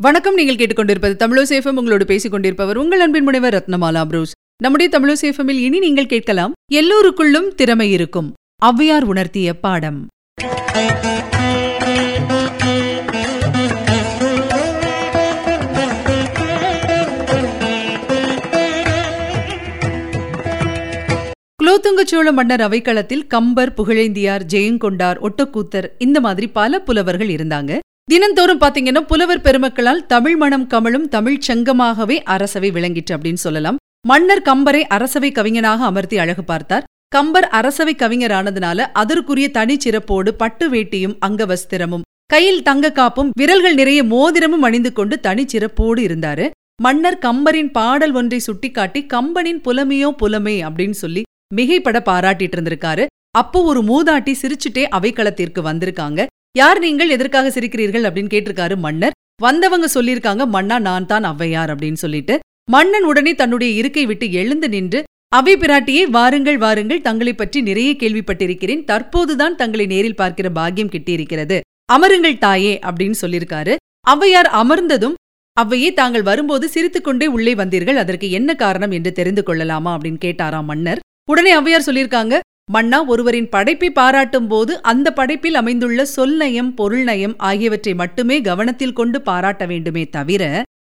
வணக்கம் நீங்கள் கேட்டுக்கொண்டிருப்பது தமிழசேஃபம் உங்களோடு பேசிக் கொண்டிருப்பவர் உங்கள் அன்பின் முனைவர் ரத்னமாலா புரூஸ். நம்முடைய தமிழசேஃபமில் இனி நீங்கள் கேட்கலாம் எல்லோருக்குள்ளும் திறமை இருக்கும் ஔவையார் உணர்த்திய பாடம். குலோத்துங்க மன்னர் அவைக்களத்தில் கம்பர் புகழேந்தியார் ஜெயங்கொண்டார் ஒட்டக்கூத்தர் இந்த மாதிரி பல புலவர்கள் இருந்தாங்க. தினந்தோறும் பாத்தீங்கன்னா புலவர் பெருமக்களால் தமிழ் மணம் கமலும் தமிழ் சங்கமாகவே அரசவை விளங்கிற்று அப்படின்னு சொல்லலாம். மன்னர் கம்பரை அரசவை கவிஞனாக அமர்த்தி அழகு பார்த்தார். கம்பர் அரசவை கவிஞரானதுனால அதற்குரிய தனிச்சிறப்போடு பட்டு வேட்டியும் அங்கவஸ்திரமும் கையில் தங்க காப்பும் விரல்கள் நிறைய மோதிரமும் அணிந்து கொண்டு தனிச்சிறப்போடு இருந்தாரு. மன்னர் கம்பரின் பாடல் ஒன்றை சுட்டிக்காட்டி கம்பனின் புலமையோ புலமே அப்படின்னு சொல்லி மிகைப்பட பாராட்டிட்டு இருந்திருக்காரு அப்போ ஒரு மூதாட்டி சிரிச்சுட்டே அவைக்களத்திற்கு வந்திருக்காங்க. யார் நீங்கள் எதற்காக சிரிக்கிறீர்கள் அப்படின்னு கேட்டிருக்காரு மன்னர். வந்தவங்க சொல்லியிருக்காங்க மன்னா நான் தான் ஔவையார் அப்படின்னு சொல்லிட்டு. மன்னன் உடனே தன்னுடைய இருக்கை விட்டு எழுந்து நின்று அவை பிராட்டியே வாருங்கள் வாருங்கள் தங்களை பற்றி நிறைய கேள்விப்பட்டிருக்கிறேன். தற்போதுதான் தங்களை நேரில் பார்க்கிற பாக்கியம் கிட்டியிருக்கிறது. அமருங்கள் தாயே அப்படின்னு சொல்லியிருக்காரு. ஔவையார் அமர்ந்ததும் அவ்வையே தாங்கள் வரும்போது சிரித்துக்கொண்டே உள்ளே வந்தீர்கள். அதற்கு என்ன காரணம் என்று தெரிந்து கொள்ளலாமா? அப்படின்னு கேட்டாராம் மன்னர். உடனே ஔவையார் சொல்லியிருக்காங்க மன்னா ஒருவரின் படைப்பை பாராட்டும் போது அந்த படைப்பில் அமைந்துள்ள சொல்நயம் பொருள்நயம் ஆகியவற்றை மட்டுமே கவனத்தில் கொண்டு பாராட்ட வேண்டுமே தவிர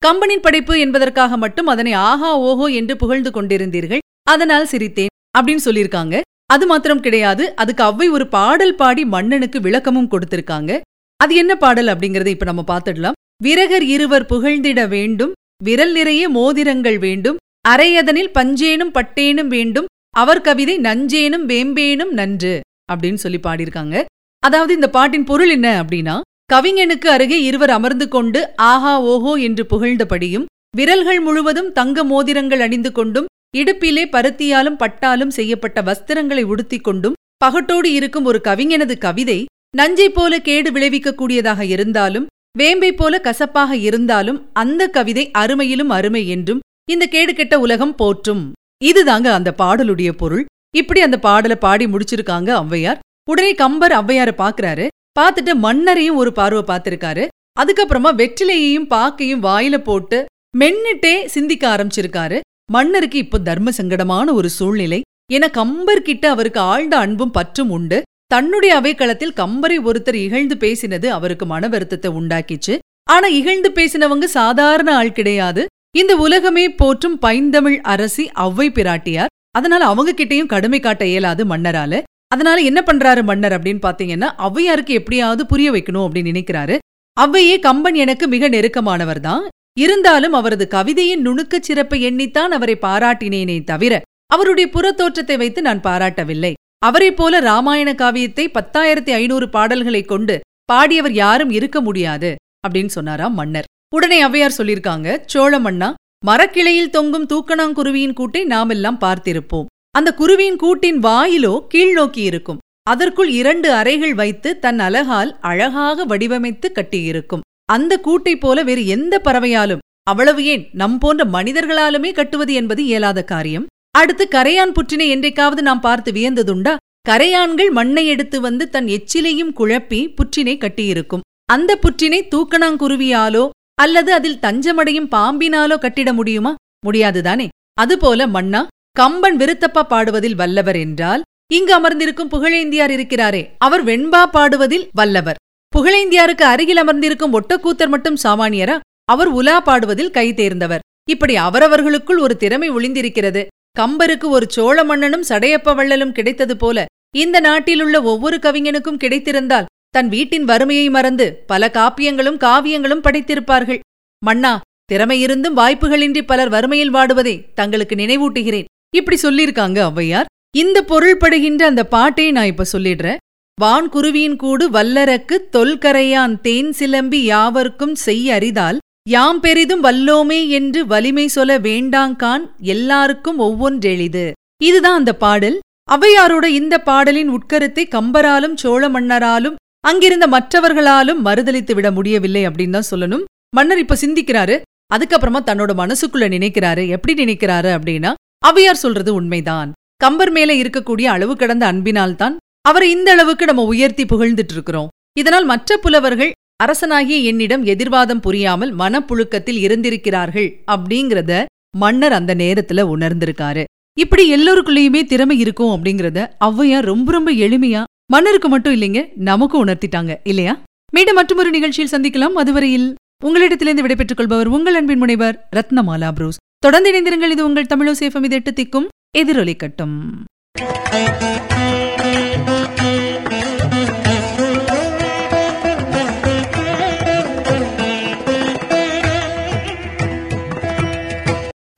கம்பனின் படைப்பு என்பதற்காக மட்டும் அதனை ஆஹா ஓஹோ என்று புகழ்ந்து கொண்டிருந்தீர்கள் அதனால் சிரித்தேன் அப்படின்னு சொல்லியிருக்காங்க. அது மாத்திரம் கிடையாது அதுக்கு அவ்வை ஒரு பாடல் பாடி மன்னனுக்கு விளக்கமும் கொடுத்திருக்காங்க. அது என்ன பாடல் அப்படிங்கறத இப்ப நம்ம பார்த்துடலாம். விரகர் இருவர் புகழ்ந்திட வேண்டும் விரல் நிறைய மோதிரங்கள் வேண்டும் அரையதனில் பஞ்சேனும் பட்டேனும் வேண்டும் அவர் கவிதை நஞ்சேனும் வேம்பேனும் நன்று அப்படின்னு சொல்லி பாடியிருக்காங்க. அதாவது இந்த பாட்டின் பொருள் என்ன அப்படின்னா கவிஞனுக்கு அருகே இருவர் அமர்ந்து கொண்டு ஆஹா ஓஹோ என்று புகழ்ந்தபடியும் விரல்கள் முழுவதும் தங்க மோதிரங்கள் அணிந்து கொண்டும் இடுப்பிலே பருத்தியாலும் பட்டாலும் செய்யப்பட்ட வஸ்திரங்களை உடுத்திக் கொண்டும் பகட்டோடு இருக்கும் ஒரு கவிஞனது கவிதை நஞ்சை போல கேடு விளைவிக்கக்கூடியதாக இருந்தாலும் வேம்பை போல கசப்பாக இருந்தாலும் அந்த கவிதை அருமையிலும் அருமை என்றும் இந்த கேடு கெட்ட உலகம் போற்றும். இதுதாங்க அந்த பாடலுடைய பொருள். இப்படி அந்த பாடலை பாடி முடிச்சிருக்காங்க ஔவையார். உடனே கம்பர் ஔவையார பாக்குறாரு. பார்த்துட்டு மன்னரையும் ஒரு பார்வை பார்த்திருக்காரு. அதுக்கப்புறமா வெற்றிலையையும் பாக்கையும் வாயில போட்டு மென்னுட்டே சிந்திக்க ஆரம்பிச்சிருக்காரு. மன்னருக்கு இப்போ தர்ம சங்கடமான ஒரு சூழ்நிலை. என கம்பர்கிட்ட அவருக்கு ஆழ்ந்த அன்பும் பற்றும் உண்டு. தன்னுடைய அவைக்களத்தில் கம்பரை ஒருத்தர் இகழ்ந்து பேசினது அவருக்கு மன வருத்தத்தை உண்டாக்கிச்சு. ஆனா இகழ்ந்து பேசினவங்க சாதாரண ஆள் கிடையாது இந்த உலகமே போற்றும் பைந்தமிழ் அரசி ஔவை பிராட்டியார். அதனால அவங்க கிட்டயும் கடுமை காட்ட இயலாது மன்னரால. அதனால என்ன பண்றாரு மன்னர் அப்படின்னு பாத்தீங்கன்னா ஔவையாருக்கு எப்படியாவது புரிய வைக்கணும் அப்படின்னு நினைக்கிறாரு. ஔவையே கம்பன் எனக்கு மிக நெருக்கமானவர் தான். இருந்தாலும் அவரது கவிதையின் நுணுக்கச் சிறப்பை எண்ணித்தான் அவரை பாராட்டினேனே தவிர அவருடைய புறத்தோற்றத்தை வைத்து நான் பாராட்டவில்லை. அவரைப் போல ராமாயண காவியத்தை பத்தாயிரத்தி ஐநூறு பாடல்களை கொண்டு பாடியவர் யாரும் இருக்க முடியாது அப்படின்னு சொன்னாராம் மன்னர். உடனே அவ்வையார் சொல்லியிருக்காங்க சோழ மன்னா மரக்கிளையில் தொங்கும் தூக்கணாங்குருவியின் கூட்டை நாமெல்லாம் பார்த்திருப்போம். அந்த குருவியின் கூட்டின் வாயிலோ கீழ்நோக்கி இருக்கும். அதற்குள் இரண்டு அறைகள் வைத்து தன் அழகால் அழகாக வடிவமைத்து கட்டியிருக்கும். அந்த கூட்டை போல வேறு எந்த பறவையாலும் அவ்வளவு ஏன் நம் போன்ற மனிதர்களாலுமே கட்டுவது என்பது இயலாத காரியம். அடுத்து கரையான் புற்றினை என்றைக்காவது நாம் பார்த்து வியந்ததுண்டா? கரையான்கள் மண்ணை எடுத்து வந்து தன் எச்சிலையும் குழப்பி புற்றினை கட்டியிருக்கும். அந்த புற்றினை தூக்கணாங்குருவியாலோ அல்லது அதில் தஞ்சமடையும் பாம்பினாலோ கட்டிட முடியுமா? முடியாதுதானே. அதுபோல மன்னா கம்பன் விருத்தப்பா பாடுவதில் வல்லவர் என்றால் இங்கு அமர்ந்திருக்கும் புகழேந்தியார் இருக்கிறாரே அவர் வெண்பா பாடுவதில் வல்லவர். புகழேந்தியாருக்கு அருகில் அமர்ந்திருக்கும் ஒட்டக்கூத்தர் மட்டும் சாமானியரா? அவர் உலா பாடுவதில் கை தேர்ந்தவர். இப்படி அவரவர்களுக்குள் ஒரு திறமை ஒளிந்திருக்கிறது. கம்பருக்கு ஒரு சோழ மன்னனும் சடையப்ப வள்ளலும் கிடைத்தது போல இந்த நாட்டிலுள்ள ஒவ்வொரு கவிஞனுக்கும் கிடைத்திருந்தால் தன் வீட்டின் வறுமையை மறந்து பல காப்பியங்களும் காவியங்களும் படைத்திருப்பார்கள். மன்னா திறமையிருந்தும் வாய்ப்புகளின்றி பலர் வறுமையில் வாடுவதை தங்களுக்கு நினைவூட்டுகிறேன். இப்படி சொல்லியிருக்காங்க ஔவையார். இந்த பொருள் படுகின்ற அந்த பாட்டை நான் இப்ப சொல்லிடுறேன். வான்குருவியின் கூடு வல்லரக்கு தொல்கரையான் தேன் சிலம்பி யாவர்க்கும் செய் அறிதால் யாம் பெரிதும் வல்லோமே என்று வலிமை சொல்ல வேண்டாங்கான் எல்லாருக்கும் ஒவ்வொன்றெளிது. இதுதான் அந்த பாடல். ஔவையாரோட இந்த பாடலின் உட்கருத்தை கம்பராலும் சோழ மன்னராலும் அங்கிருந்த மற்றவர்களாலும் மறுதலித்து விட முடியவில்லை அப்படின்னு தான் சொல்லணும். மன்னர் இப்ப சிந்திக்கிறாரு. அதுக்கப்புறமா தன்னோட மனசுக்குள்ள நினைக்கிறாரு. எப்படி நினைக்கிறாரு அப்படின்னா அவையார் சொல்றது உண்மைதான். கம்பர் மேல இருக்கக்கூடிய அளவு கடந்த அன்பினால்தான் அவரை இந்த அளவுக்கு நம்ம உயர்த்தி புகழ்ந்துட்டு இருக்கிறோம் இதனால் மற்ற புலவர்கள் அரசனாகிய என்னிடம் எதிர்வாதம் புரியாமல் மனப்புழுக்கத்தில் இருந்திருக்கிறார்கள் அப்படிங்கிறத மன்னர் அந்த நேரத்துல உணர்ந்திருக்காரு. இப்படி எல்லோருக்குள்ளேயுமே திறமை இருக்கும் அப்படிங்கறத ஔவையார் ரொம்ப ரொம்ப எளிமையா மன்னருக்கு மட்டும் இல்லைங்க நமக்கும் உணர்த்திட்டாங்க இல்லையா? மீண்டும் மற்றொரு நிகழ்ச்சியில் சந்திக்கலாம். அதுவரையில் உங்களிடத்திலிருந்து விடைபெற்றுக் கொள்பவர் உங்கள் அன்பின் முனைவர் ரத்னமாலா புரூஸ். தொடர்ந்து இணைந்திருங்கள். இது உங்கள் தமிழோ சேஃபம் இது எட்டு திக்கும் எதிரொலிக்கட்டும்.